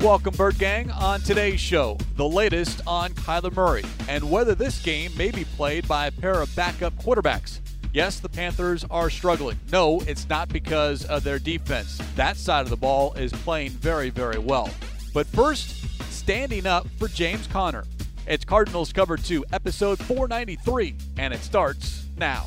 Welcome, Bird Gang, on today's show. The latest on Kyler Murray and whether this game may be played by a pair of backup quarterbacks. Yes, the Panthers are struggling. No, it's not because of their defense. That side of the ball is playing very, very well. But first, standing up for James Conner. It's Cardinals Cover 2, episode 493, and it starts now.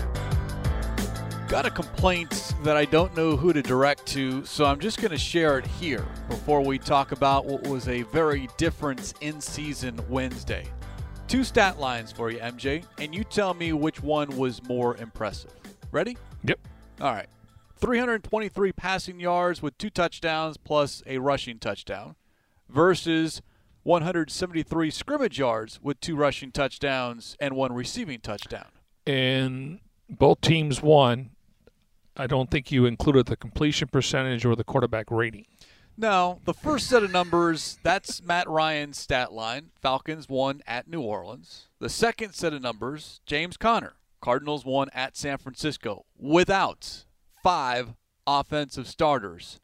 Got a complaint that I don't know who to direct to, so I'm just going to share it here before we talk about what was a very different in season Wednesday. Two stat lines for you, MJ, and you tell me which one was more impressive. Ready? Yep. All right. 323 passing yards with two touchdowns plus a rushing touchdown versus 173 scrimmage yards with two rushing touchdowns and one receiving touchdown. And both teams won I don't think you included the completion percentage or the quarterback rating. No, the first set of numbers, that's Matt Ryan's stat line. Falcons won at New Orleans. The second set of numbers, James Conner. Cardinals won at San Francisco without five offensive starters.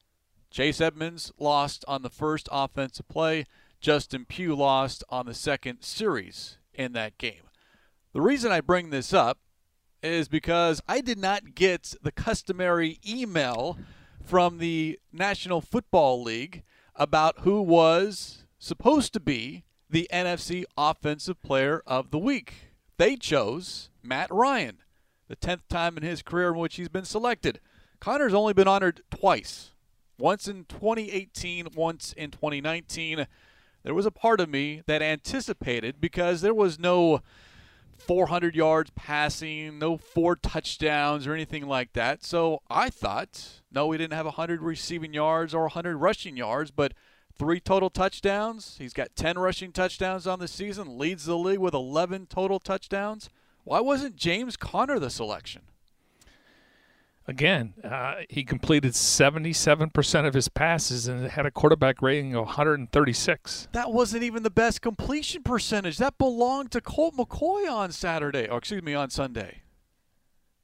Chase Edmonds lost on the first offensive play. Justin Pugh lost on the second series in that game. The reason I bring this up is because I did not get the customary email from the National Football League about who was supposed to be the NFC Offensive Player of the Week. They chose Matt Ryan, the 10th time in his career in which he's been selected. Conner's only been honored twice once in 2018, once in 2019. There was a part of me that anticipated because there was no 400 yards passing, no four touchdowns or anything like that. So I thought, no, he didn't have 100 receiving yards or 100 rushing yards, but three total touchdowns. He's got 10 rushing touchdowns on the season, leads the league with 11 total touchdowns. Why wasn't James Conner the selection? Again, uh, he completed 77% of his passes and had a quarterback rating of 136. That wasn't even the best completion percentage. That belonged to Colt McCoy on Saturday, or excuse me, on Sunday.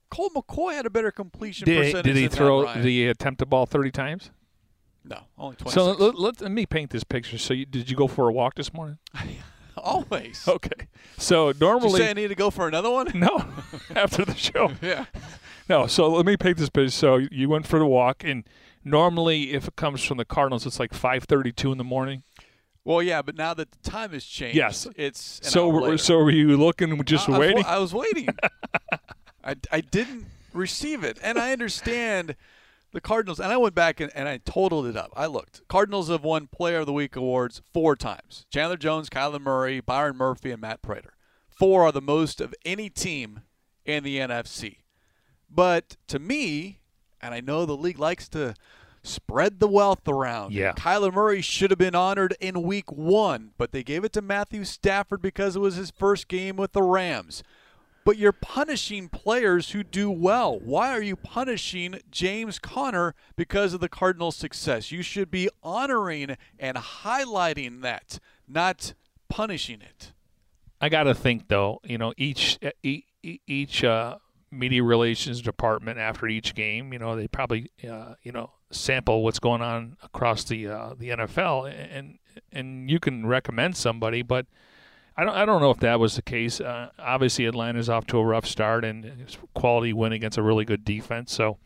Colt McCoy had a better completion did, percentage. Did he throw? Did he attempt the attempted ball 30 times? No, only 26. So let, let, let me paint this picture. So you, did you go for a walk this morning? Always. Okay. So normally, Did you say I need to go for another one? No, after the show. yeah. No, so let me paint this picture. So you went for the walk, and normally, if it comes from the Cardinals, it's like five thirty-two in the morning. Well, yeah, but now that the time has changed, yes, it's so. So were you looking, just I, waiting? I was, I was waiting. I, I didn't receive it, and I understand the Cardinals. And I went back and, and I totaled it up. I looked. Cardinals have won Player of the Week awards four times: Chandler Jones, Kyler Murray, Byron Murphy, and Matt Prater. Four are the most of any team in the NFC. But to me, and I know the league likes to spread the wealth around. Yeah. Kyler Murray should have been honored in week one, but they gave it to Matthew Stafford because it was his first game with the Rams. But you're punishing players who do well. Why are you punishing James Conner because of the Cardinals' success? You should be honoring and highlighting that, not punishing it. I got to think though, you know, each each uh, media relations department after each game. You know, they probably uh, you know sample what's going on across the uh, the NFL, and and you can recommend somebody, but. I don't, I don't know if that was the case. Uh, obviously, Atlanta's off to a rough start and quality win against a really good defense. So,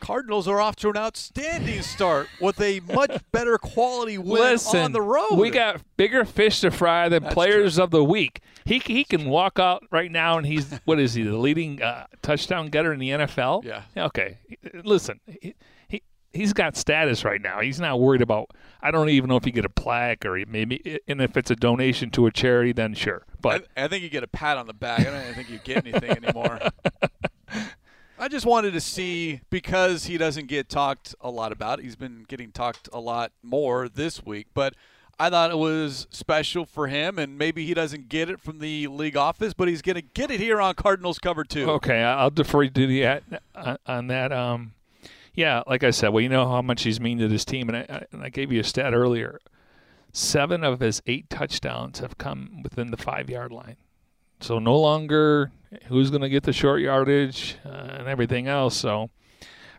Cardinals are off to an outstanding start with a much better quality win Listen, on the road. We got bigger fish to fry than That's players true. of the week. He he can walk out right now and he's what is he the leading uh, touchdown getter in the NFL? Yeah. Okay. Listen, he, he he's got status right now. He's not worried about. I don't even know if he get a plaque or maybe, and if it's a donation to a charity, then sure. But I, I think you get a pat on the back. I don't even think you get anything anymore. I just wanted to see because he doesn't get talked a lot about. He's been getting talked a lot more this week, but I thought it was special for him, and maybe he doesn't get it from the league office, but he's going to get it here on Cardinals Cover Two. Okay, I'll defer to the on that. Um, yeah, like I said, well, you know how much he's mean to this team, and I, and I gave you a stat earlier. Seven of his eight touchdowns have come within the five yard line. So no longer who's going to get the short yardage uh, and everything else. So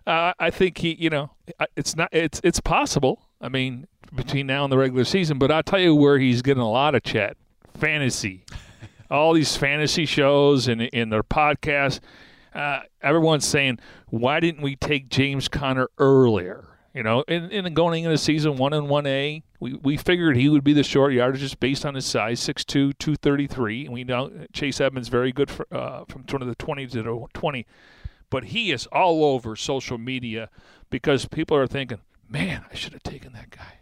uh, I think he, you know, it's not it's it's possible. I mean, between now and the regular season, but I'll tell you where he's getting a lot of chat: fantasy. All these fantasy shows and in their podcasts, uh, everyone's saying, "Why didn't we take James Conner earlier?" You know, and going into season one and one A, we, we figured he would be the short yardage just based on his size, 6'2", 233. And we know Chase Edmonds very good for, uh, from the 20 to the 20. But he is all over social media because people are thinking, man, I should have taken that guy.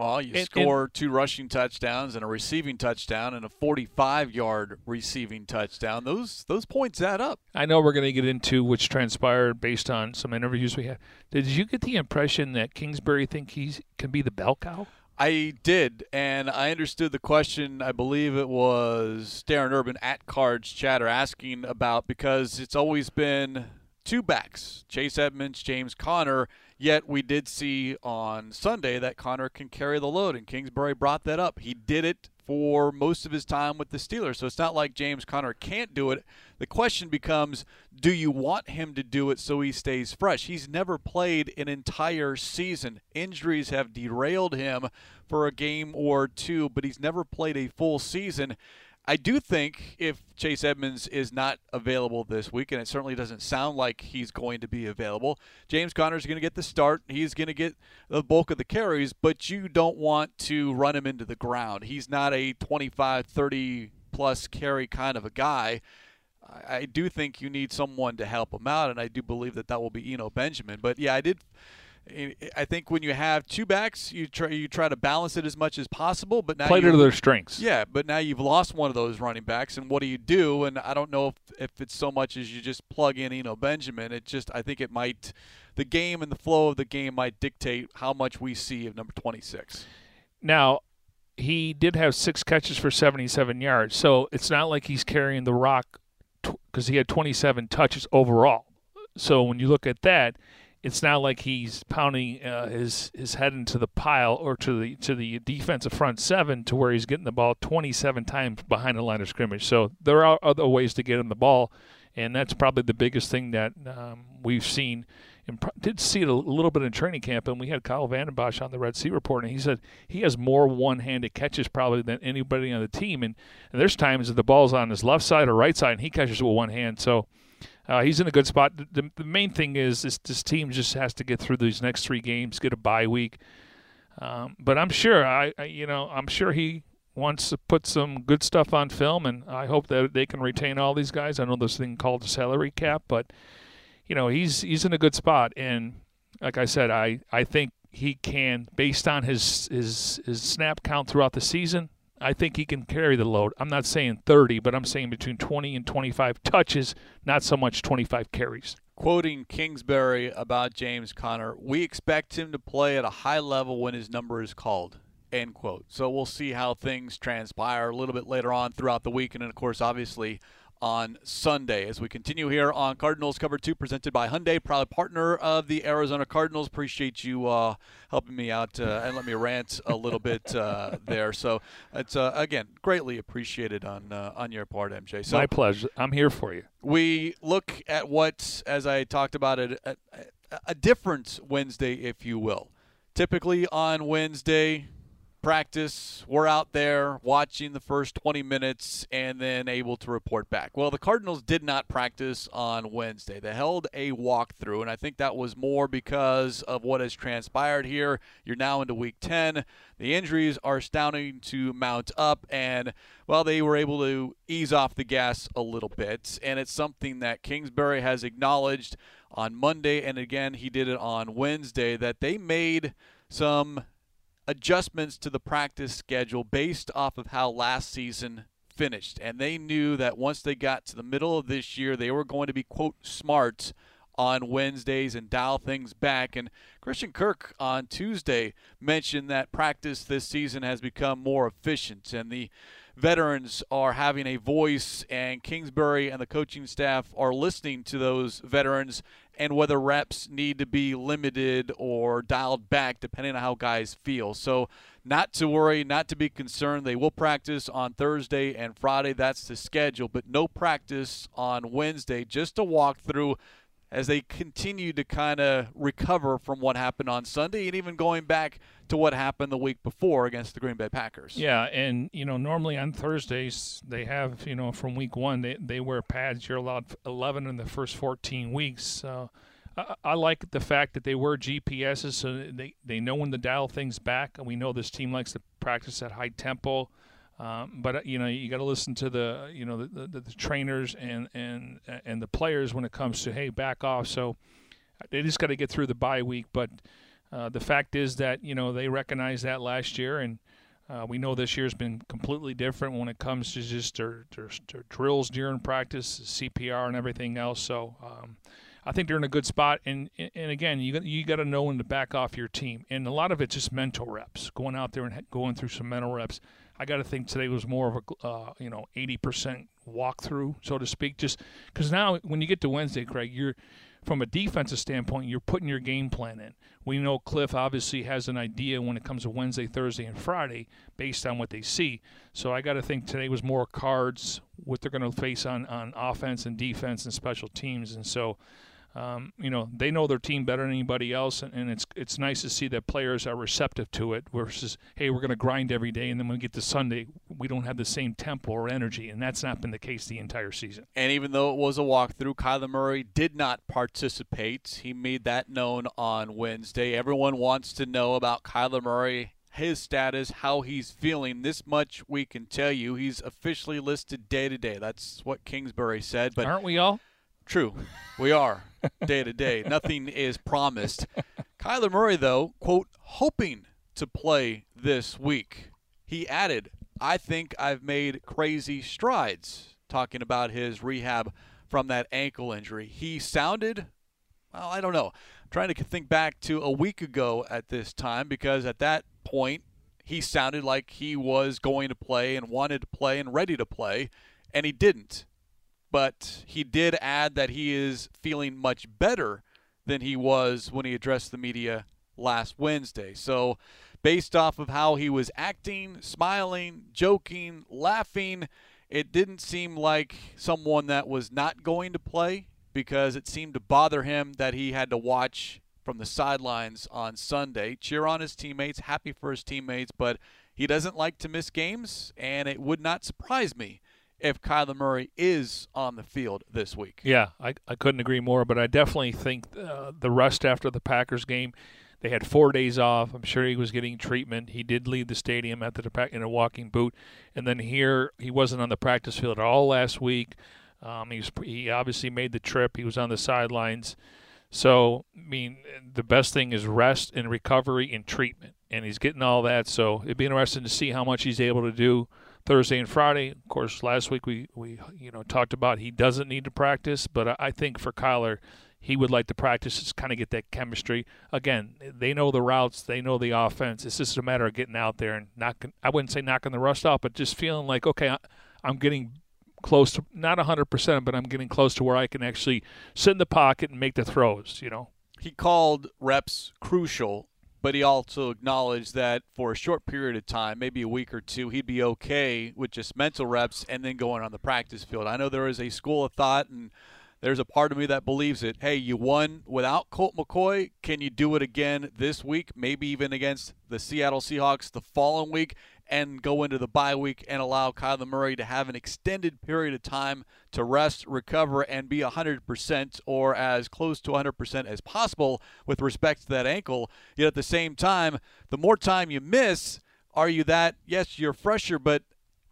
Well, you and, score and, two rushing touchdowns and a receiving touchdown and a 45-yard receiving touchdown. Those those points add up. I know we're going to get into which transpired based on some interviews we had. Did you get the impression that Kingsbury think he can be the bell cow? I did, and I understood the question. I believe it was Darren Urban at Cards Chatter asking about because it's always been two backs: Chase Edmonds, James Conner Yet we did see on Sunday that Conner can carry the load, and Kingsbury brought that up. He did it for most of his time with the Steelers, so it's not like James Conner can't do it. The question becomes do you want him to do it so he stays fresh? He's never played an entire season. Injuries have derailed him for a game or two, but he's never played a full season. I do think if Chase Edmonds is not available this week, and it certainly doesn't sound like he's going to be available, James Conner is going to get the start. He's going to get the bulk of the carries, but you don't want to run him into the ground. He's not a 25, 30 plus carry kind of a guy. I do think you need someone to help him out, and I do believe that that will be Eno Benjamin. But yeah, I did I think when you have two backs, you try you try to balance it as much as possible. But now play to their strengths. Yeah, but now you've lost one of those running backs, and what do you do? And I don't know if, if it's so much as you just plug in Eno Benjamin. It just I think it might the game and the flow of the game might dictate how much we see of number twenty six. Now, he did have six catches for seventy seven yards, so it's not like he's carrying the rock because he had twenty seven touches overall. So when you look at that it's not like he's pounding uh, his his head into the pile or to the to the defensive front seven to where he's getting the ball 27 times behind the line of scrimmage. So there are other ways to get him the ball, and that's probably the biggest thing that um, we've seen. And did see it a little bit in training camp, and we had Kyle Vanden Bosch on the Red Sea report, and he said he has more one-handed catches probably than anybody on the team. And, and there's times that the ball's on his left side or right side, and he catches it with one hand. So uh, he's in a good spot. The, the main thing is this, this team just has to get through these next three games, get a bye week. Um, but I'm sure I, I, you know, I'm sure he wants to put some good stuff on film, and I hope that they can retain all these guys. I know this thing called the salary cap, but you know he's he's in a good spot, and like I said, I I think he can, based on his his his snap count throughout the season, I think he can carry the load. I'm not saying 30, but I'm saying between 20 and 25 touches, not so much 25 carries. Quoting Kingsbury about James Conner, we expect him to play at a high level when his number is called. End quote. So we'll see how things transpire a little bit later on throughout the week. And, of course, obviously, on Sunday. As we continue here on Cardinals Cover 2, presented by Hyundai, proud partner of the Arizona Cardinals. Appreciate you uh, helping me out uh, and let me rant a little bit uh, there. So it's, uh, again, greatly appreciated on, uh, on your part, MJ. So My pleasure. I'm here for you. We look at what, as I talked about it, a, a different Wednesday, if you will. Typically on Wednesday, practice. We're out there watching the first 20 minutes and then able to report back. Well, the Cardinals did not practice on Wednesday. They held a walkthrough, and I think that was more because of what has transpired here. You're now into week 10. The injuries are starting to mount up, and, well, they were able to ease off the gas a little bit. And it's something that Kingsbury has acknowledged on Monday, and again, he did it on Wednesday, that they made some adjustments to the practice schedule based off of how last season finished. And they knew that once they got to the middle of this year, they were going to be, quote, smart on Wednesdays and dial things back. And Christian Kirk on Tuesday mentioned that practice this season has become more efficient and the veterans are having a voice, and Kingsbury and the coaching staff are listening to those veterans and whether reps need to be limited or dialed back depending on how guys feel. So, not to worry, not to be concerned. They will practice on Thursday and Friday. That's the schedule, but no practice on Wednesday. Just a walkthrough as they continue to kind of recover from what happened on Sunday and even going back to what happened the week before against the Green Bay Packers. Yeah, and you know normally on Thursdays they have you know from week one they they wear pads. You're allowed 11 in the first 14 weeks. So I, I like the fact that they wear GPSs so they they know when to dial things back. And we know this team likes to practice at high tempo. Um, but uh, you know you got to listen to the you know the, the, the, trainers and and and the players when it comes to hey back off. So they just got to get through the bye week. But uh, the fact is that you know they recognized that last year, and uh, we know this year's been completely different when it comes to just their, their, their drills during practice, CPR, and everything else. So. Um, I think they're in a good spot. And and again, you you got to know when to back off your team. And a lot of it's just mental reps, going out there and going through some mental reps. I got to think today was more of a uh, you know 80% walkthrough, so to speak. Just because now when you get to Wednesday, Craig, you're from a defensive standpoint, you're putting your game plan in. We know Cliff obviously has an idea when it comes to Wednesday, Thursday, and Friday based on what they see. So I got to think today was more cards, what they're going to face on, on offense and defense and special teams. And so um, you know they know their team better than anybody else, and, and, it's it's nice to see that players are receptive to it. Versus, hey, we're going to grind every day, and then when we get to Sunday, we don't have the same tempo or energy, and that's not been the case the entire season. And even though it was a walkthrough, Kyler Murray did not participate. He made that known on Wednesday. Everyone wants to know about Kyler Murray his status, how he's feeling. This much we can tell you. He's officially listed day to day. That's what Kingsbury said. But aren't we all? True, we are day to day. Nothing is promised. Kyler Murray, though, quote, hoping to play this week. He added, I think I've made crazy strides, talking about his rehab from that ankle injury. He sounded, well, I don't know. I'm trying to think back to a week ago at this time because at that point, he sounded like he was going to play and wanted to play and ready to play, and he didn't but he did add that he is feeling much better than he was when he addressed the media last Wednesday. So, based off of how he was acting, smiling, joking, laughing, it didn't seem like someone that was not going to play because it seemed to bother him that he had to watch from the sidelines on Sunday, cheer on his teammates, happy for his teammates, but he doesn't like to miss games, and it would not surprise me if Kyler Murray is on the field this week. Yeah, I, I couldn't agree more, but I definitely think uh, the rest after the Packers game, they had four days off. I'm sure he was getting treatment. He did leave the stadium after the in a walking boot, and then here he wasn't on the practice field at all last week. Um, he was he obviously made the trip. He was on the sidelines. So I mean, the best thing is rest and recovery and treatment, and he's getting all that. So it'd be interesting to see how much he's able to do Thursday and Friday. Of course, last week we, we you know talked about he doesn't need to practice, but I think for Kyler, he would like to practice to kind of get that chemistry. Again, they know the routes, they know the offense. It's just a matter of getting out there and knocking. I wouldn't say knocking the rust off, but just feeling like okay, I'm getting close to not 100%, but I'm getting close to where I can actually sit in the pocket and make the throws. You know. He called reps crucial but he also acknowledged that for a short period of time, maybe a week or two, he'd be okay with just mental reps and then going on the practice field. I know there is a school of thought, and there's a part of me that believes it. Hey, you won without Colt McCoy. Can you do it again this week? Maybe even against the Seattle Seahawks the following week? And go into the bye week and allow Kyler Murray to have an extended period of time to rest, recover, and be 100% or as close to 100% as possible with respect to that ankle. Yet at the same time, the more time you miss, are you that, yes, you're fresher, but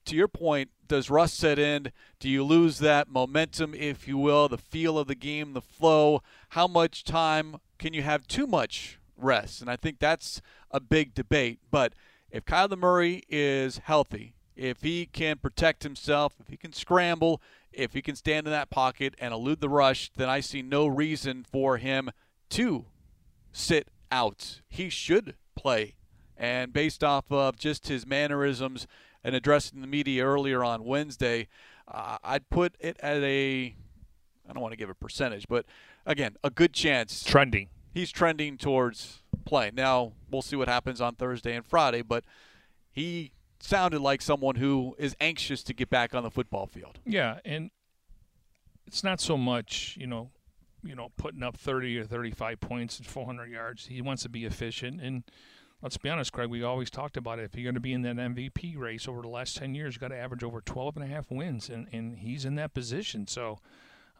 to your point, does rust set in? Do you lose that momentum, if you will, the feel of the game, the flow? How much time can you have too much rest? And I think that's a big debate. But if Kyler Murray is healthy, If he can protect himself, if he can scramble, if he can stand in that pocket and elude the rush, then I see no reason for him to sit out. He should play. And based off of just his mannerisms and addressing the media earlier on Wednesday, uh, I'd put it at a I don't want to give a percentage, but again, a good chance. Trending. He's trending towards play. Now, we'll see what happens on Thursday and Friday, but he sounded like someone who is anxious to get back on the football field. Yeah, and it's not so much, you know, you know, putting up 30 or 35 points and 400 yards. He wants to be efficient and let's be honest, Craig, we always talked about it. If you're going to be in that MVP race over the last 10 years, you've got to average over 12 and a half wins and and he's in that position. So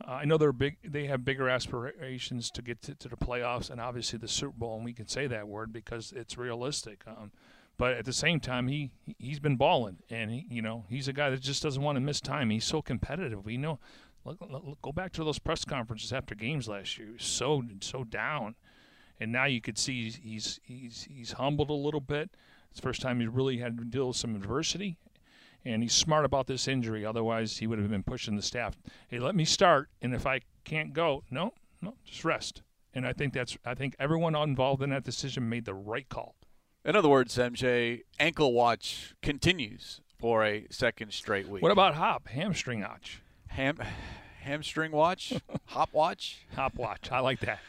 uh, I know they're big. They have bigger aspirations to get to, to, the playoffs and obviously the Super Bowl, and we can say that word because it's realistic. Um, but at the same time, he he's been balling, and he, you know he's a guy that just doesn't want to miss time. He's so competitive. We know. Look, look, go back to those press conferences after games last year. So so down, and now you could see he's he's he's humbled a little bit. It's the first time he's really had to deal with some adversity, and he's smart about this injury. Otherwise, he would have been pushing the staff. Hey, let me start, and if I can't go, no, no, just rest. And I think that's I think everyone involved in that decision made the right call. In other words, MJ, ankle watch continues for a second straight week. What about hop hamstring watch? Ham, hamstring watch, hop watch, hop watch. I like that.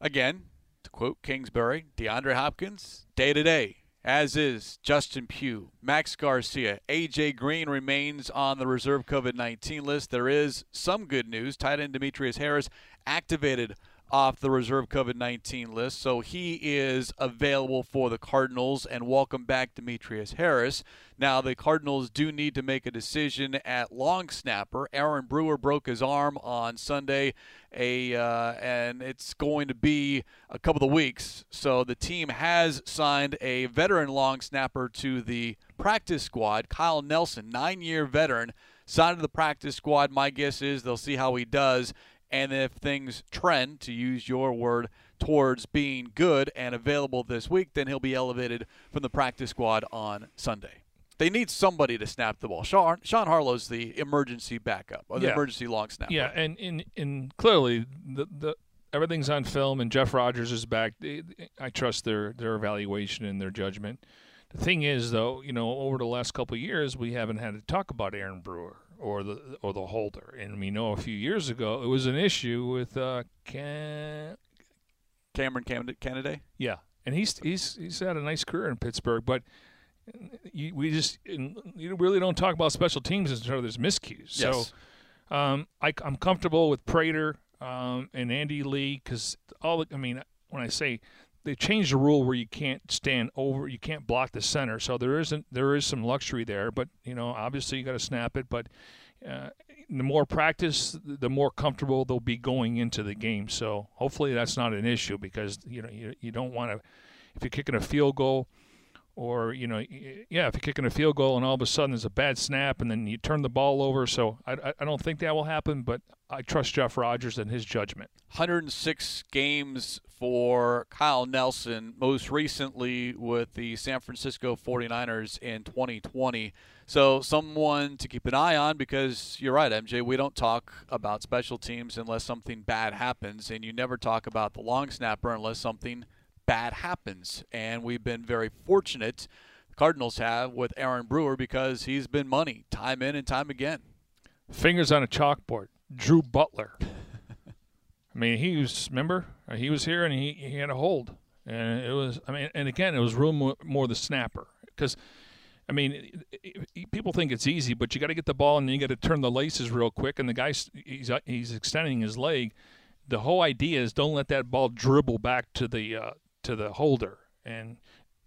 Again, to quote Kingsbury, DeAndre Hopkins, day to day as is Justin Pugh, Max Garcia. AJ Green remains on the reserve COVID 19 list. There is some good news. Tight end Demetrius Harris activated off the reserve COVID 19 list. So he is available for the Cardinals. And welcome back, Demetrius Harris. Now, the Cardinals do need to make a decision at long snapper. Aaron Brewer broke his arm on Sunday, a uh, and it's going to be a couple of weeks. So the team has signed a veteran long snapper to the practice squad, Kyle Nelson, nine year veteran. Signed to the practice squad. My guess is they'll see how he does and if things trend, to use your word, towards being good and available this week, then he'll be elevated from the practice squad on Sunday. They need somebody to snap the ball. Sean, Sean Harlow's the emergency backup or the yeah. emergency long snapper. Yeah, and, and, and clearly the, the everything's on film, and Jeff Rogers is back. I trust their their evaluation and their judgment. The thing is, though, you know, over the last couple of years, we haven't had to talk about Aaron Brewer or the or the holder. And we know a few years ago it was an issue with uh, Cam- Kameron Canaday. Yeah, and he's he's he's had a nice career in Pittsburgh, but you, we just you really don't talk about special teams until there's miscues. Yes. So um, I, am comfortable with Prater um, and Andy Lee because all I mean when I say they changed the rule where you can't stand over, you can't block the center. So there isn't there is some luxury there, but you know obviously you got to snap it. But uh, the more practice, the more comfortable they'll be going into the game. So hopefully that's not an issue because you know you you don't want to if you're kicking a field goal or you know, yeah, if you're kicking a field goal and all of a sudden there's a bad snap and then you turn the ball over. So I, I don't think that will happen, but I trust Jeff Rogers and his judgment. 106 games for Kyle Nelson, most recently with the San Francisco 49ers in 2020. So someone to keep an eye on because you're right, MJ. We don't talk about special teams unless something bad happens, and you never talk about the long snapper unless something bad happens. And we've been very fortunate, the Cardinals have, with Aaron Brewer because he's been money time in and time again. Fingers on a chalkboard. Drew Butler. I mean, he was, remember, he was here and he, he had a hold. And it was, I mean, and again, it was room more the snapper. Because, I mean, people think it's easy, but you got to get the ball and you got to turn the laces real quick. And the guy's, he's, he's extending his leg. The whole idea is don't let that ball dribble back to the uh, to the holder. And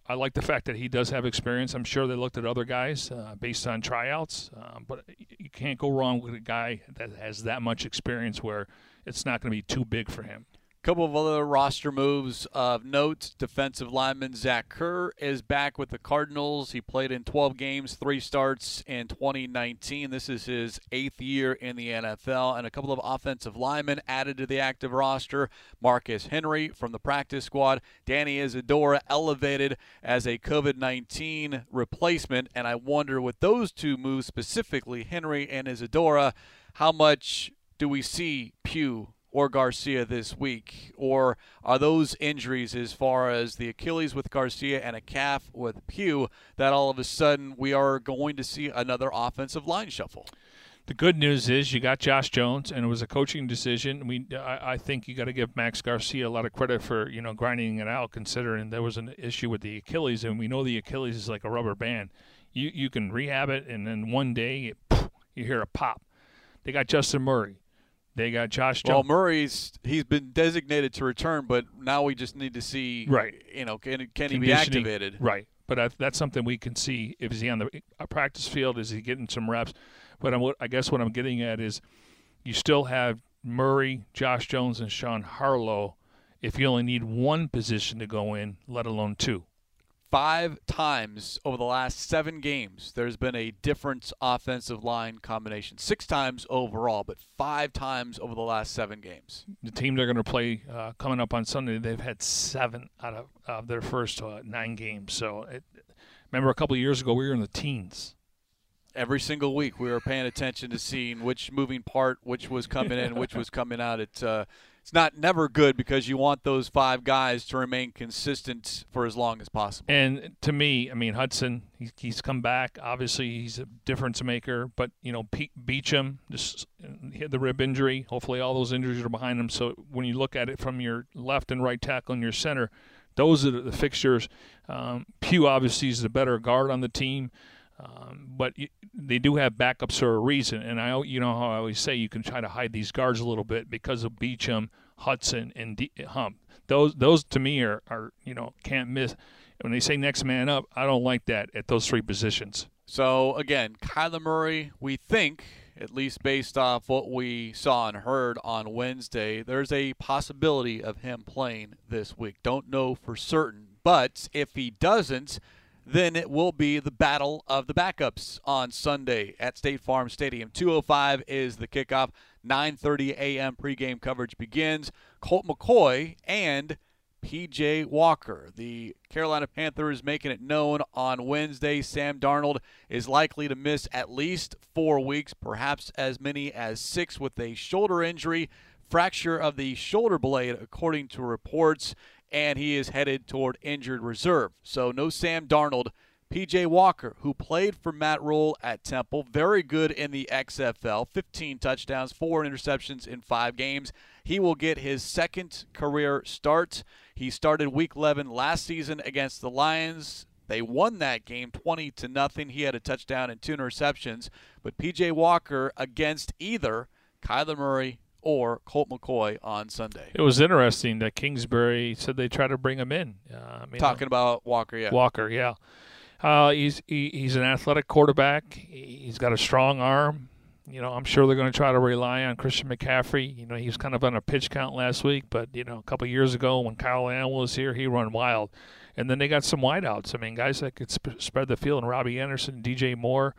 I like the fact that he does have experience. I'm sure they looked at other guys uh, based on tryouts, uh, but you can't go wrong with a guy that has that much experience where it's not going to be too big for him. Couple of other roster moves of note. Defensive lineman Zach Kerr is back with the Cardinals. He played in 12 games, three starts in 2019. This is his eighth year in the NFL. And a couple of offensive linemen added to the active roster. Marcus Henry from the practice squad. Danny Isidora elevated as a COVID 19 replacement. And I wonder with those two moves specifically, Henry and Isidora, how much do we see Pugh or Garcia this week? Or are those injuries, as far as the Achilles with Garcia and a calf with Pugh, that all of a sudden we are going to see another offensive line shuffle? The good news is you got Josh Jones, and it was a coaching decision. We, I, I think you got to give Max Garcia a lot of credit for you know grinding it out, considering there was an issue with the Achilles, and we know the Achilles is like a rubber band. You you can rehab it, and then one day you hear a pop. They got Justin Murray. They got Josh Jones. Well, Murray's he's been designated to return, but now we just need to see. Right. You know, can can he be activated? Right. But I, that's something we can see. If is he on the uh, practice field? Is he getting some reps? But I'm, I guess what I'm getting at is, you still have Murray, Josh Jones, and Sean Harlow. If you only need one position to go in, let alone two five times over the last seven games, there's been a different offensive line combination. Six times overall, but five times over the last seven games. The team they're going to play uh, coming up on Sunday, they've had seven out of uh, their first uh, nine games. So, it, remember a couple of years ago, we were in the teens. Every single week, we were paying attention to seeing which moving part, which was coming in, which was coming out. It uh, it's not never good because you want those five guys to remain consistent for as long as possible. And to me, I mean Hudson, he, he's come back. Obviously, he's a difference maker. But you know, Pete Beachum just hit the rib injury. Hopefully, all those injuries are behind him. So when you look at it from your left and right tackle and your center, those are the fixtures. Um, Pugh obviously is the better guard on the team. Um, but they do have backups for a reason, and I, you know how I always say, you can try to hide these guards a little bit because of Beachum, Hudson, and D- Hump. Those, those to me are, are, you know, can't miss. When they say next man up, I don't like that at those three positions. So again, Kyler Murray, we think, at least based off what we saw and heard on Wednesday, there's a possibility of him playing this week. Don't know for certain, but if he doesn't then it will be the battle of the backups on Sunday at State Farm Stadium. 2:05 is the kickoff. 9:30 a.m. pregame coverage begins. Colt McCoy and PJ Walker. The Carolina Panthers making it known on Wednesday Sam Darnold is likely to miss at least 4 weeks, perhaps as many as 6 with a shoulder injury, fracture of the shoulder blade according to reports and he is headed toward injured reserve. So no Sam Darnold. PJ Walker, who played for Matt Rhule at Temple, very good in the XFL, 15 touchdowns, four interceptions in five games. He will get his second career start. He started Week 11 last season against the Lions. They won that game 20 to nothing. He had a touchdown and two interceptions. But PJ Walker against either Kyler Murray or Colt McCoy on Sunday. It was interesting that Kingsbury said they try to bring him in. Uh, I mean, Talking about Walker, yeah. Walker, yeah. Uh, he's he, he's an athletic quarterback. He's got a strong arm. You know, I'm sure they're going to try to rely on Christian McCaffrey. You know, he was kind of on a pitch count last week, but you know, a couple years ago when Kyle Allen was here, he run wild. And then they got some wideouts. I mean, guys that could sp- spread the field, and Robbie Anderson, DJ Moore.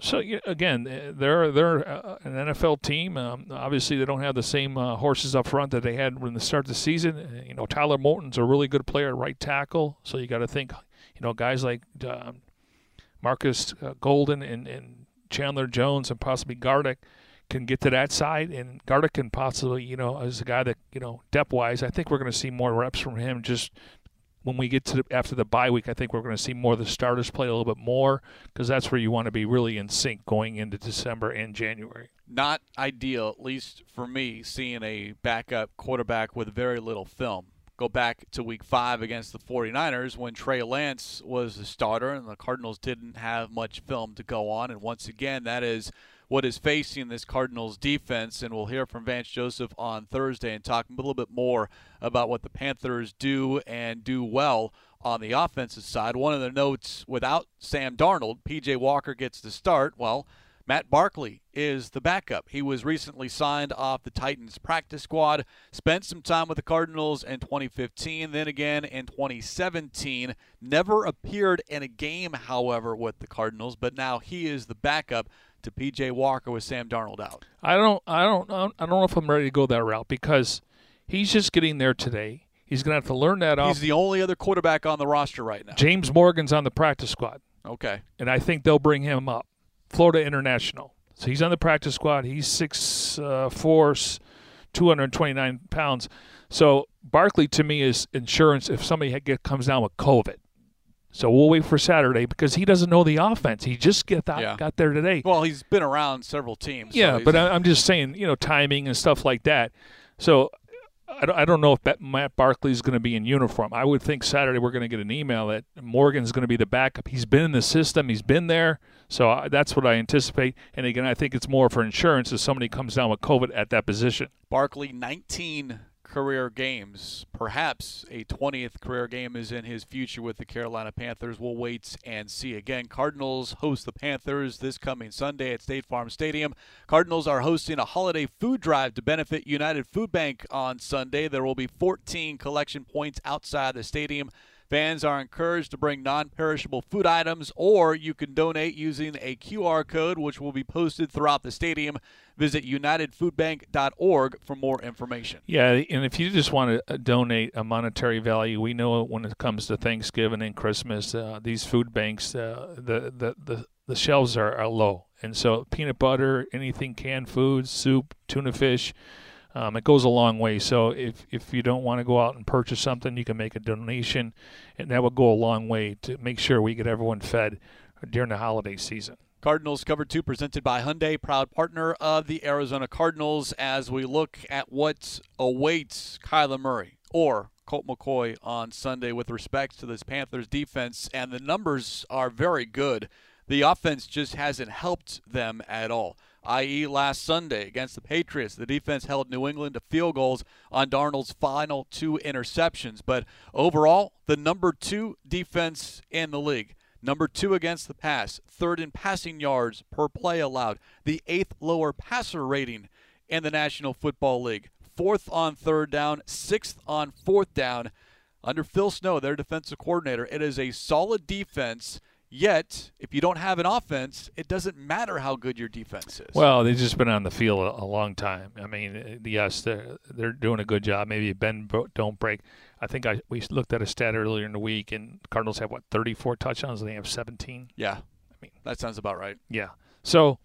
So again, they're they're uh, an NFL team. Um, obviously, they don't have the same uh, horses up front that they had when they started the season. Uh, you know, Taylor Moton's a really good player at right tackle. So you got to think, you know, guys like um, Markus uh, Golden and, and Chandler Jones and possibly Gardeck can get to that side, and Gardeck can possibly, you know, as a guy that you know depth wise, I think we're going to see more reps from him just when we get to the, after the bye week, I think we're going to see more of the starters play a little bit more because that's where you want to be really in sync going into December and January. Not ideal, at least for me, seeing a backup quarterback with very little film. Go back to week five against the 49ers when Trey Lance was the starter and the Cardinals didn't have much film to go on. And once again, that is what is facing this Cardinals defense. And we'll hear from Vance Joseph on Thursday and talk a little bit more about what the Panthers do and do well on the offensive side. One of the notes without Sam Darnold, PJ Walker gets the start. Well, Matt Barkley is the backup. He was recently signed off the Titans practice squad, spent some time with the Cardinals in 2015, then again in 2017. Never appeared in a game, however, with the Cardinals, but now he is the backup to PJ Walker with Sam Darnold out. I don't, I don't, I don't know if I'm ready to go that route because he's just getting there today. He's going to have to learn that off. He's the only other quarterback on the roster right now. James Morgan's on the practice squad. Okay. And I think they'll bring him up. Florida International. So he's on the practice squad. He's six uh, four, 229 pounds. So Barkley to me is insurance if somebody get, comes down with COVID. So we'll wait for Saturday because he doesn't know the offense. He just get that, yeah. got there today. Well, he's been around several teams. Yeah, so but I'm just saying, you know, timing and stuff like that. So I don't know if Matt Barkley is going to be in uniform. I would think Saturday we're going to get an email that Morgan's going to be the backup. He's been in the system. He's been there. So uh, that's what I anticipate. And again, I think it's more for insurance if somebody comes down with COVID at that position. Barkley, 19 career games. Perhaps a 20th career game is in his future with the Carolina Panthers. We'll wait and see. Again, Cardinals host the Panthers this coming Sunday at State Farm Stadium. Cardinals are hosting a holiday food drive to benefit United Food Bank on Sunday. There will be 14 collection points outside the stadium. Fans are encouraged to bring non perishable food items, or you can donate using a QR code, which will be posted throughout the stadium. Visit unitedfoodbank.org for more information. Yeah, and if you just want to uh, donate a monetary value, we know when it comes to Thanksgiving and Christmas, uh, these food banks, uh, the, the, the, the shelves are, are low. And so peanut butter, anything canned foods, soup, tuna fish, um, it goes a long way. So if, if you don't want to go out and purchase something, you can make a donation, and that will go a long way to make sure we get everyone fed during the holiday season. Cardinals Cover 2 presented by Hyundai, proud partner of the Arizona Cardinals as we look at what awaits Kyler Murray or Colt McCoy on Sunday with respect to this Panthers defense, and the numbers are very good. The offense just hasn't helped them at all i.e., last Sunday against the Patriots. The defense held New England to field goals on Darnold's final two interceptions. But overall, the number two defense in the league. Number two against the pass, third in passing yards per play allowed, the eighth lower passer rating in the National Football League, fourth on third down, sixth on fourth down. Under Phil Snow, their defensive coordinator, it is a solid defense Yet, if you don't have an offense, it doesn't matter how good your defense is. Well, they've just been on the field a, a long time. I mean, uh, yes, they're they're doing a good job. Maybe bend don't break. I think I we looked at a stat earlier in the week, and Cardinals have what 34 touchdowns, and they have 17. Yeah, I mean that sounds about right. Yeah. So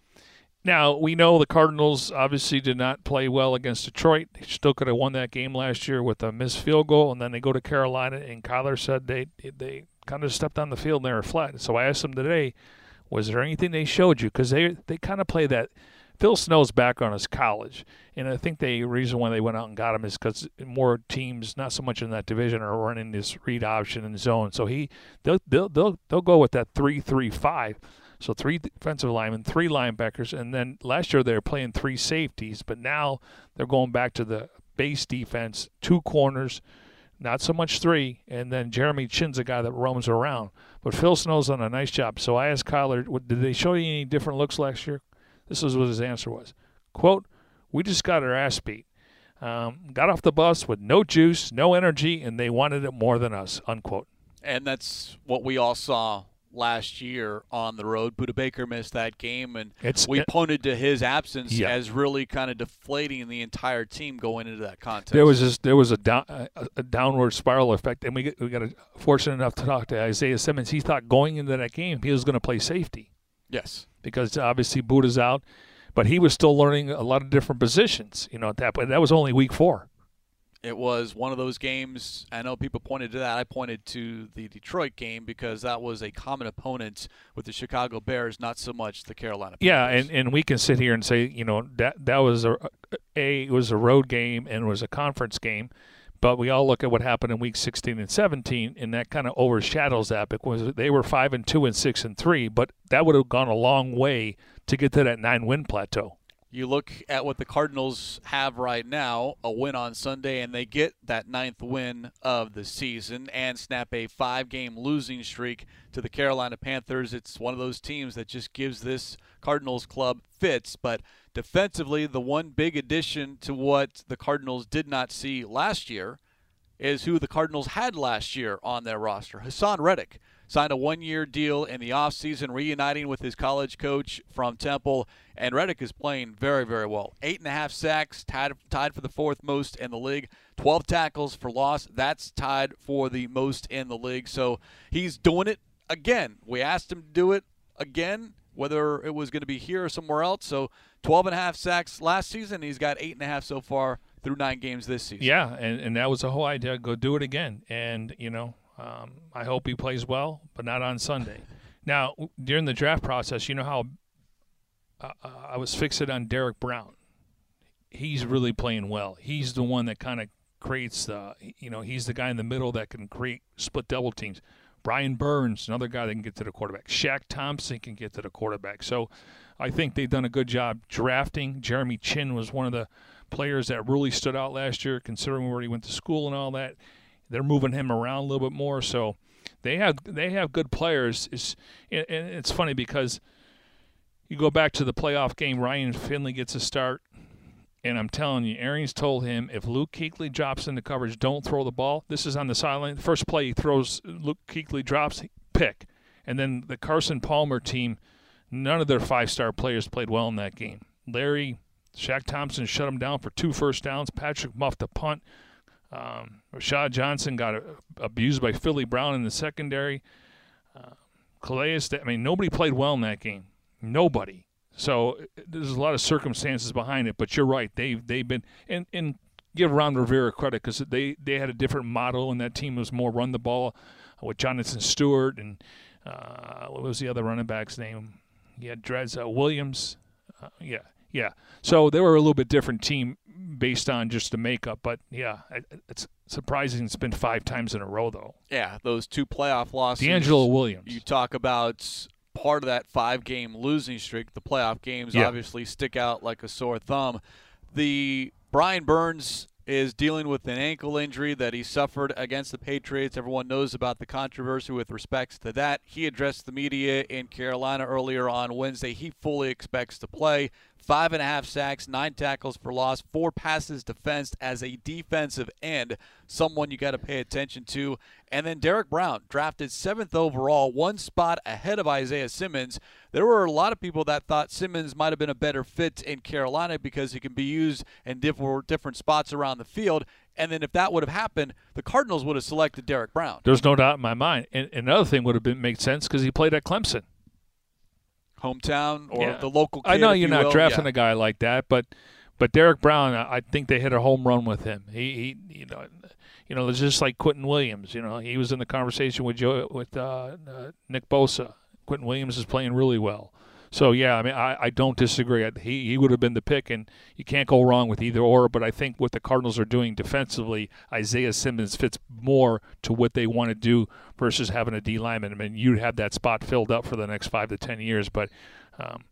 now we know the Cardinals obviously did not play well against Detroit. They still could have won that game last year with a missed field goal, and then they go to Carolina, and Kyler said they they kind of stepped on the field and they were flat. So I asked them today, was there anything they showed you? Because they they kind of play that. Phil Snow's background is college, and I think the reason why they went out and got him is because more teams, not so much in that division, are running this read option and zone. So he they'll they'll they'll, they'll go with that three three five. So three defensive linemen, three linebackers, and then last year they were playing three safeties, but now they're going back to the base defense, two corners, not so much three, and then Jeremy Chinn's a guy that roams around. But Phil Snow's done a nice job. So I asked Kyler, did they show you any different looks last year? This is what his answer was. Quote, we just got our ass beat. Um, got off the bus with no juice, no energy, and they wanted it more than us, unquote. And that's what we all saw last year on the road. Budda Baker missed that game, and it's, we it, pointed to his absence yeah. as really kind of deflating the entire team going into that contest. There was just, there was a, down, a, a, downward spiral effect, and we we got a, fortunate enough to talk to Isaiah Simmons. He thought going into that game he was going to play safety. Yes, because obviously Budda's out, but he was still learning a lot of different positions. You know, at that point, that was only week four. It was one of those games. I know people pointed to that. I pointed to the Detroit game because that was a common opponent with the Chicago Bears, not so much the Carolina. Panthers. Yeah, and, and we can sit here and say, you know, that that was a a it was a road game and it was a conference game, but we all look at what happened in week 16 and 17, and that kind of overshadows that because they were five and two and six and three, but that would have gone a long way to get to that nine win plateau. You look at what the Cardinals have right now a win on Sunday, and they get that ninth win of the season and snap a five game losing streak to the Carolina Panthers. It's one of those teams that just gives this Cardinals club fits. But defensively, the one big addition to what the Cardinals did not see last year is who the Cardinals had last year on their roster Haason Reddick signed a one year deal in the offseason, reuniting with his college coach from Temple. And Reddick is playing very, very well. Eight and a half sacks, tied, tied for the fourth most in the league. 12 tackles for loss. That's tied for the most in the league. So he's doing it again. We asked him to do it again, whether it was going to be here or somewhere else. So 12 and a half sacks last season. He's got eight and a half so far through nine games this season. Yeah, and, and that was the whole idea. Go do it again. And, you know, um, I hope he plays well, but not on Sunday. Now, during the draft process, you know how uh, uh, I was fixed on Derrick Brown. He's really playing well. He's the one that kind of creates the, you know, he's the guy in the middle that can create split double teams. Brian Burns, another guy that can get to the quarterback. Shaq Thompson can get to the quarterback. So I think they've done a good job drafting. Jeremy Chinn was one of the players that really stood out last year, considering where he went to school and all that. They're moving him around a little bit more, so they have they have good players. It's, and it's funny because you go back to the playoff game. Ryan Lindley gets a start, and I'm telling you, Arians told him if Luke Kuechly drops into coverage, don't throw the ball. This is on the sideline. First play he throws, Luke Kuechly drops, pick, and then the Carson Palmer team. None of their five-star players played well in that game. Larry, Shaq Thompson shut him down for two first downs. Patrick muffed a punt. Um, Rashad Johnson got uh, abused by Philly Brown in the secondary. Uh, Calais, I mean, nobody played well in that game. Nobody. So uh, there's a lot of circumstances behind it, but you're right. They've they've been and and give Ron Rivera credit because they they had a different model and that team was more run the ball with Jonathan Stewart and uh, what was the other running back's name? Yeah, Drez uh, Williams. Uh, yeah, yeah. So they were a little bit different team based on just the makeup. But yeah, it's surprising it's been five times in a row though. Yeah, those two playoff losses. DeAngelo Williams. You talk about part of that five-game losing streak. The playoff games yeah. obviously stick out like a sore thumb. The Brian Burns is dealing with an ankle injury that he suffered against the Patriots. Everyone knows about the controversy with respects to that. He addressed the media in Carolina earlier on Wednesday. He fully expects to play five and a half sacks, nine tackles for loss, four passes defensed as a defensive end, someone you got to pay attention to. And then Derrick Brown, drafted seventh overall, one spot ahead of Isaiah Simmons. There were a lot of people that thought Simmons might have been a better fit in Carolina because he can be used in different spots around the field. And then if that would have happened, the Cardinals would have selected Derrick Brown. There's no doubt in my mind. And another thing would have been made sense because he played at Clemson hometown or yeah. the local. I know you're you not will. drafting yeah. a guy like that, but but Derrick Brown, I think they hit a home run with him. He, he you know, you know, it's just like Quinnen Williams. You know, he was in the conversation with Joe with uh, uh, Nick Bosa. Quinnen Williams is playing really well. So yeah, I mean, I, I don't disagree. He he would have been the pick, and you can't go wrong with either or. But I think what the Cardinals are doing defensively, Isaiah Simmons fits more to what they want to do versus having a D lineman. I mean, you'd have that spot filled up for the next five to ten years. But um,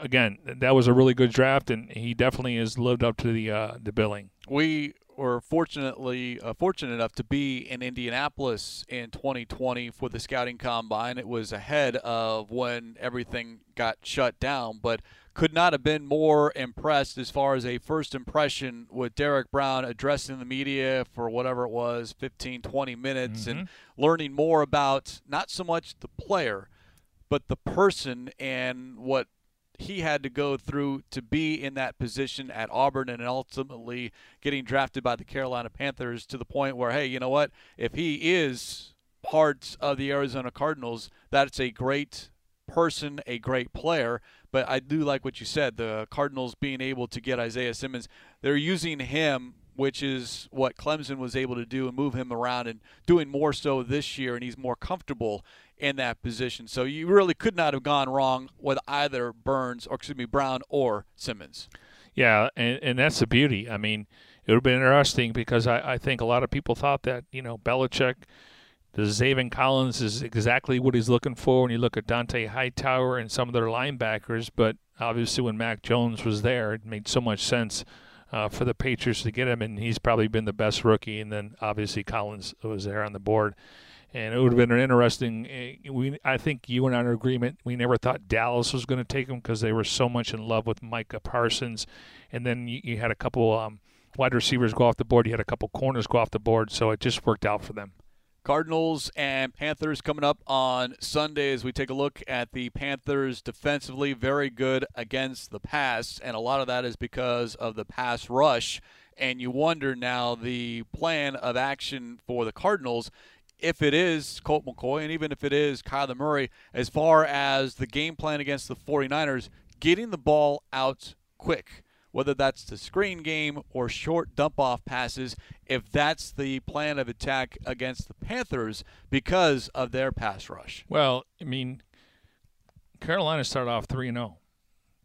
again, that was a really good draft, and he definitely has lived up to the uh, the billing. We were fortunately uh, fortunate enough to be in Indianapolis in 2020 for the scouting combine. It was ahead of when everything got shut down, but could not have been more impressed as far as a first impression with Derrick Brown addressing the media for whatever it was 15 20 minutes mm-hmm. and learning more about not so much the player but the person and what he had to go through to be in that position at Auburn and ultimately getting drafted by the Carolina Panthers to the point where, hey, you know what? If he is part of the Arizona Cardinals, that's a great person, a great player. But I do like what you said the Cardinals being able to get Isaiah Simmons, they're using him which is what Clemson was able to do and move him around and doing more so this year, and he's more comfortable in that position. So you really could not have gone wrong with either Burns or excuse me Brown or Simmons. Yeah, and, and that's the beauty. I mean, it would have been interesting because I, I think a lot of people thought that you know Belichick, the Zaven Collins is exactly what he's looking for when you look at Dont'a Hightower and some of their linebackers. But obviously when Mac Jones was there, it made so much sense uh, for the Patriots to get him, and he's probably been the best rookie. And then obviously Collins was there on the board, and it would have been an interesting. eh, We I think you and I are in agreement. We never thought Dallas was going to take him because they were so much in love with Micah Parsons, and then you, you had a couple um, wide receivers go off the board. You had a couple corners go off the board, so it just worked out for them. Cardinals and Panthers coming up on Sunday as we take a look at the Panthers defensively. Very good against the pass, and a lot of that is because of the pass rush. And you wonder now the plan of action for the Cardinals, if it is Colt McCoy and even if it is Kyler Murray, as far as the game plan against the 49ers, getting the ball out quick whether that's the screen game or short dump off passes, if that's the plan of attack against the Panthers because of their pass rush. Well, I mean, Carolina started off three and zero.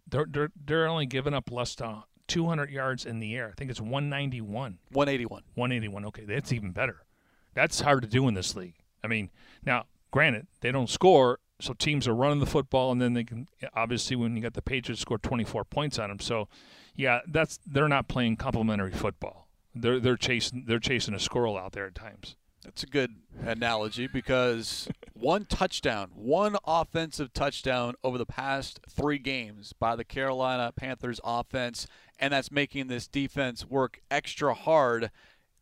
They're they're they're only giving up less than 200 yards in the air. I think it's 191. 181. 181. Okay, that's even better. That's hard to do in this league. I mean, now granted they don't score, so teams are running the football, and then they can obviously when you got the Patriots score 24 points on them. So, yeah, that's they're not playing complementary football. They're they're chasing they're chasing a squirrel out there at times. That's a good analogy because one touchdown, one offensive touchdown over the past three games by the Carolina Panthers offense, and that's making this defense work extra hard.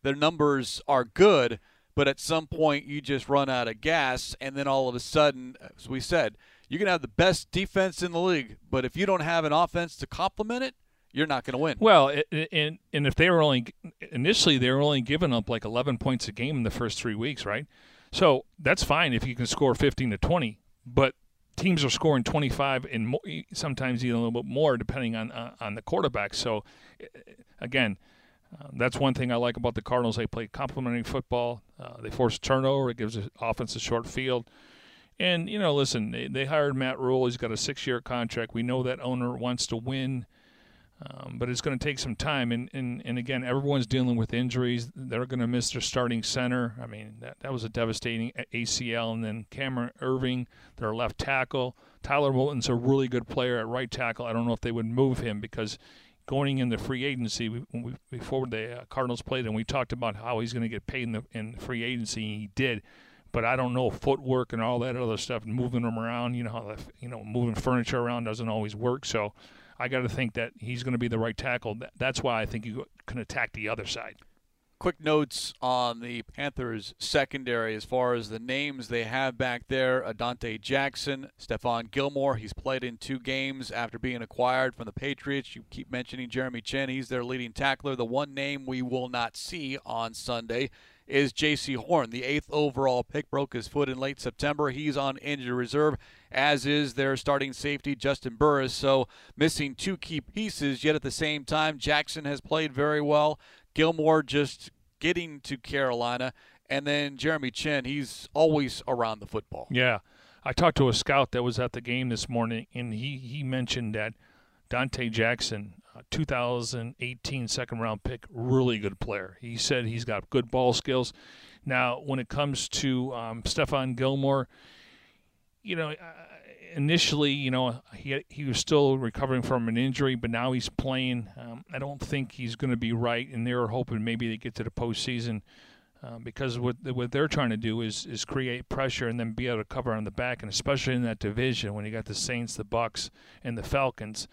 Their numbers are good, but at some point you just run out of gas, and then all of a sudden, as we said, you can have the best defense in the league, but if you don't have an offense to complement it, you're not going to win. Well, and and if they were only initially they were only giving up like 11 points a game in the first three weeks, right? So that's fine if you can score 15 to 20, but teams are scoring 25 and sometimes even a little bit more depending on uh, on the quarterback. So again. Uh, that's one thing I like about the Cardinals. They play complementary football. Uh, they force turnover. It gives the offense a short field. And, you know, listen, they, they hired Matt Rhule. He's got a six year contract. We know that owner wants to win. Um, but it's going to take some time. And, and, and again, everyone's dealing with injuries. They're going to miss their starting center. I mean, that, that was a devastating ACL. And then Cameron Erving, their left tackle. Taylor Moton's a really good player at right tackle. I don't know if they would move him because going in the free agency, we, we, before the uh, Cardinals played, and we talked about how he's going to get paid in, the, in free agency. and He did. But I don't know footwork and all that other stuff, moving them around. You know how the, you know moving furniture around doesn't always work. So I got to think that he's going to be the right tackle. That's why I think you can attack the other side. Quick notes on the Panthers secondary as far as the names they have back there. Adante Jackson, Stephon Gilmore. He's played in two games after being acquired from the Patriots. You keep mentioning Jeremy Chinn. He's their leading tackler. The one name we will not see on Sunday is Jaycee Horn. The eighth overall pick broke his foot in late September. He's on injured reserve, as is their starting safety, Juston Burris. So missing two key pieces, yet at the same time, Jackson has played very well. Gilmore just getting to Carolina. And then Jeremy Chinn, he's always around the football. Yeah. I talked to a scout that was at the game this morning, and he, he mentioned that Donte Jackson, uh, 2018 second round pick, really good player. He said he's got good ball skills. Now, when it comes to um, Stephon Gilmore, you know, initially, you know, he he was still recovering from an injury, but now he's playing. Um, I don't think he's going to be right, and they're hoping maybe they get to the postseason. Uh, because what what they're trying to do is is create pressure and then be able to cover on the back, and especially in that division when you got the Saints, the Bucks, and the Falcons.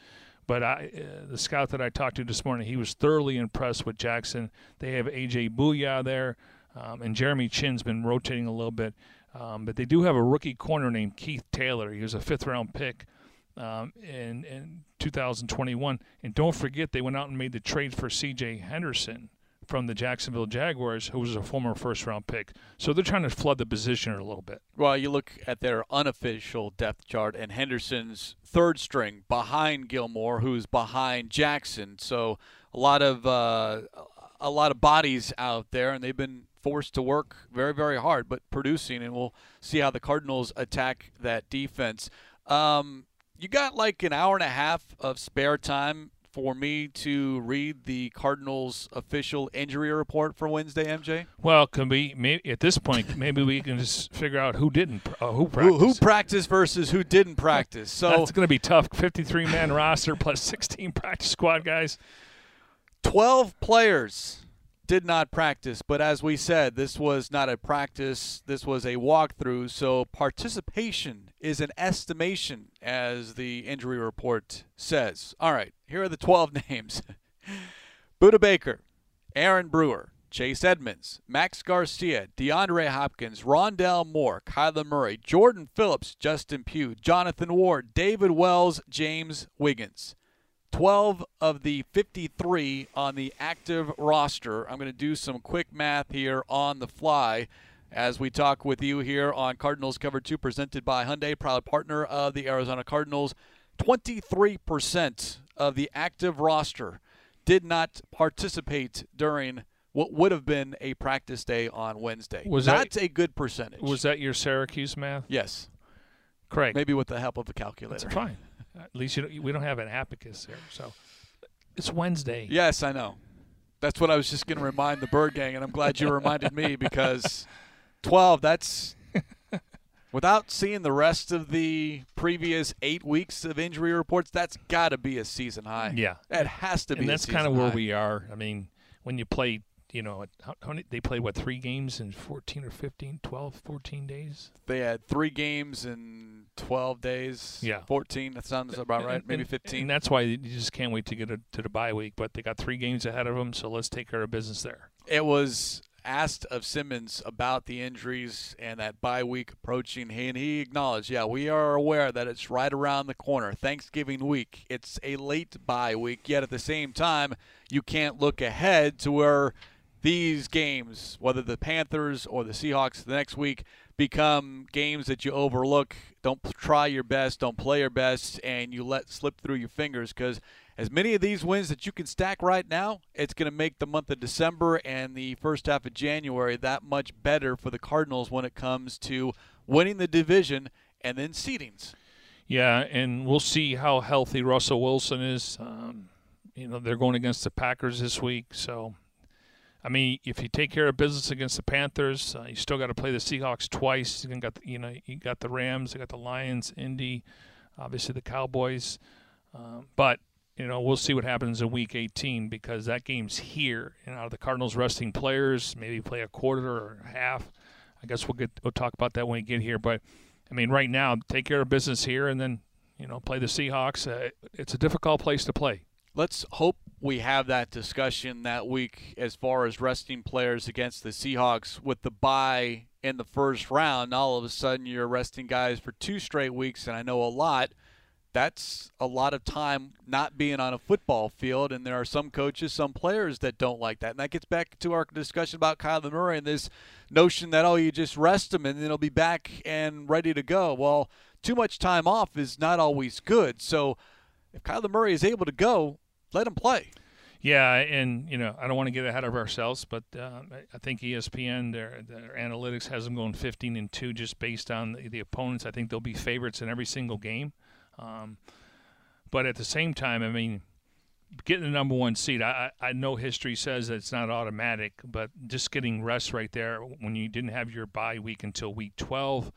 But I, uh, the scout that I talked to this morning, he was thoroughly impressed with Jackson. They have AJ Bouye there, um, and Jeremy Chinn's been rotating a little bit. Um, but they do have a rookie corner named Keith Taylor. He was a fifth round pick um, in, in 2021. And don't forget, they went out and made the trade for C.J. Henderson from the Jacksonville Jaguars, who was a former first round pick. So they're trying to flood the position a little bit. Well, you look at their unofficial depth chart, and Henderson's third string behind Gilmore, who's behind Jackson. So a lot of uh, a lot of bodies out there, and they've been forced to work very, very hard, but producing. And we'll see how the Cardinals attack that defense. Um, you got like an hour and a half of spare time for me to read the Cardinals' official injury report for Wednesday, MJ? Well, can we maybe at this point maybe we can just figure out who didn't uh, who practiced. Who, who practiced versus who didn't practice. So That's going to be tough. 53 man roster plus 16 practice squad guys. 12 players did not practice, but as we said, this was not a practice, this was a walkthrough, so participation is an estimation, as the injury report says. All right, here are the 12 names Budda Baker, Aaron Brewer, Chase Edmonds, Max Garcia, DeAndre Hopkins, Rondale Moore, Kyler Murray, Jordan Phillips, Justin Pugh, Jonathan Ward, David Wells, James Wiggins. 12 of the 53 on the active roster. I'm going to do some quick math here on the fly as we talk with you here on Cardinals Cover 2 presented by Hyundai, proud partner of the Arizona Cardinals. 23% of the active roster did not participate during what would have been a practice day on Wednesday. Was That's that- a good percentage. Was that your Syracuse math? yes, Craig. maybe with the help of a calculator. That's fine. At least you don't, we don't have an abacus there. So it's Wednesday. Yes, I know. That's what I was just going to remind the Bird Gang, and I'm glad you reminded me because 12, that's without seeing the rest of the previous eight weeks of injury reports, that's got to be a season high. Yeah. It has to be. and that's kind of where high. we are. I mean, when you play, you know, how, how many, they played what three games in 14 or 15, 12, 14 days. They had three games in 12 days. Yeah. 14. That sounds about right. And- Maybe 15. And that's why you just can't wait to get a, to the bye week. But they got three games ahead of them, so let's take care of business there. It was asked of Simmons about the injuries and that bye week approaching, and he acknowledged, yeah, we are aware that it's right around the corner. Thanksgiving week, it's a late bye week, yet at the same time, you can't look ahead to where these games, whether the Panthers or the Seahawks the next week, become games that you overlook. Don't try your best, don't play your best, and you let slip through your fingers because as many of these wins that you can stack right now, it's going to make the month of December and the first half of January that much better for the Cardinals when it comes to winning the division and then seedings. Yeah, and we'll see how healthy Russell Wilson is. Um, you know, they're going against the Packers this week, so I mean, if you take care of business against the Panthers, uh, you still got to play the Seahawks twice. You got, the, you know, you got the Rams, you got the Lions, Indy, obviously the Cowboys, um, but you know, we'll see what happens in Week 18 because that game's here. And out of the Cardinals resting players, maybe play a quarter or a half. I guess we'll get we'll talk about that when we get here, but. I mean, right now, take care of business here, and then you know play the Seahawks. Uh, it's a difficult place to play. Let's hope we have that discussion that week as far as resting players against the Seahawks with the bye in the first round. All of a sudden, you're resting guys for two straight weeks, and I know a lot. That's a lot of time not being on a football field, and there are some coaches, some players that don't like that. And that gets back to our discussion about Kyler Murray and this notion that, oh, you just rest him and then he'll be back and ready to go. Well, too much time off is not always good. So if Kyler Murray is able to go, let him play. Yeah, and you know I don't want to get ahead of ourselves, but uh, I think ESPN their their analytics has them going 15 and two just based on the, the opponents. I think they'll be favorites in every single game. Um, but at the same time, I mean, getting the number one seed, I, I know history says it's not automatic, but just getting rest right there when you didn't have your bye week until week 12.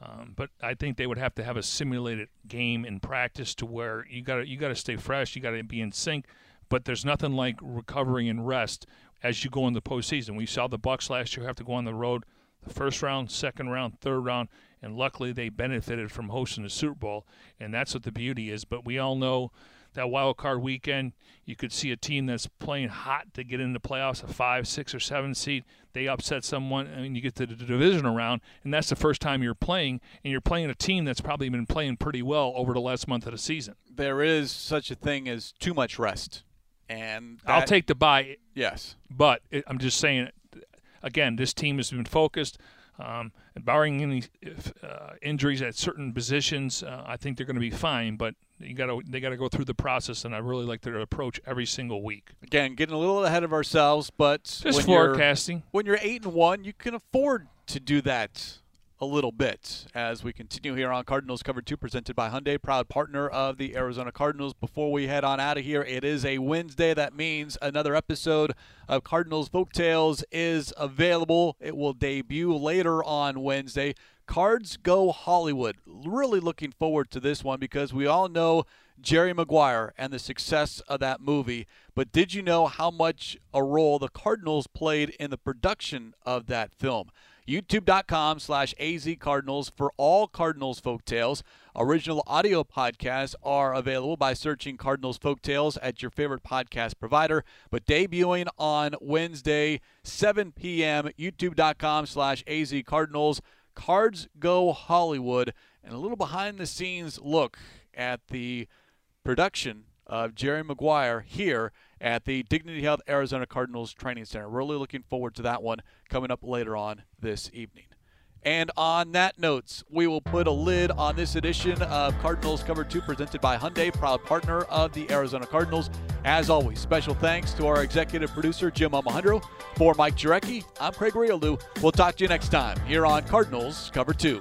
Um, but I think they would have to have a simulated game in practice to where you got you got to stay fresh, you got to be in sync. But there's nothing like recovering and rest as you go in the postseason. We saw the Bucks last year have to go on the road, the first round, second round, third round, and luckily they benefited from hosting the Super Bowl, and that's what the beauty is. But we all know that wild card weekend, you could see a team that's playing hot to get into playoffs, a five, six, or seven seed. They upset someone, and you get to the division round, and that's the first time you're playing, and you're playing a team that's probably been playing pretty well over the last month of the season. There is such a thing as too much rest. And I'll take the bye, yes. but it, I'm just saying, again, this team has been focused. Um, and barring any uh, injuries at certain positions, uh, I think they're going to be fine. But you got to they got to go through the process, and I really like their approach every single week. Again, getting a little ahead of ourselves, but Just when you're- forecasting. when you're eight and one, you can afford to do that a little bit as we continue here on Cardinals Cover 2 presented by Hyundai, proud partner of the Arizona Cardinals. Before we head on out of here, it is a Wednesday. That means another episode of Cardinals Folktales is available. It will debut later on Wednesday. Cards Go Hollywood. Really looking forward to this one because we all know Jerry Maguire and the success of that movie. But did you know how much a role the Cardinals played in the production of that film? youtube.com slash azcardinals for all Cardinals folktales. Original audio podcasts are available by searching Cardinals folktales at your favorite podcast provider. But debuting on Wednesday, 7 p.m., youtube.com slash azcardinals. Cards Go Hollywood, and a little behind the scenes look at the production of Jerry Maguire here at the Dignity Health Arizona Cardinals Training Center. Really looking forward to that one coming up later on this evening. And on that note, we will put a lid on this edition of Cardinals Cover 2 presented by Hyundai, proud partner of the Arizona Cardinals. As always, special thanks to our executive producer, Jim Alejandro. For Mike Jurecki, I'm Craig Grialou. We'll talk to you next time here on Cardinals Cover 2.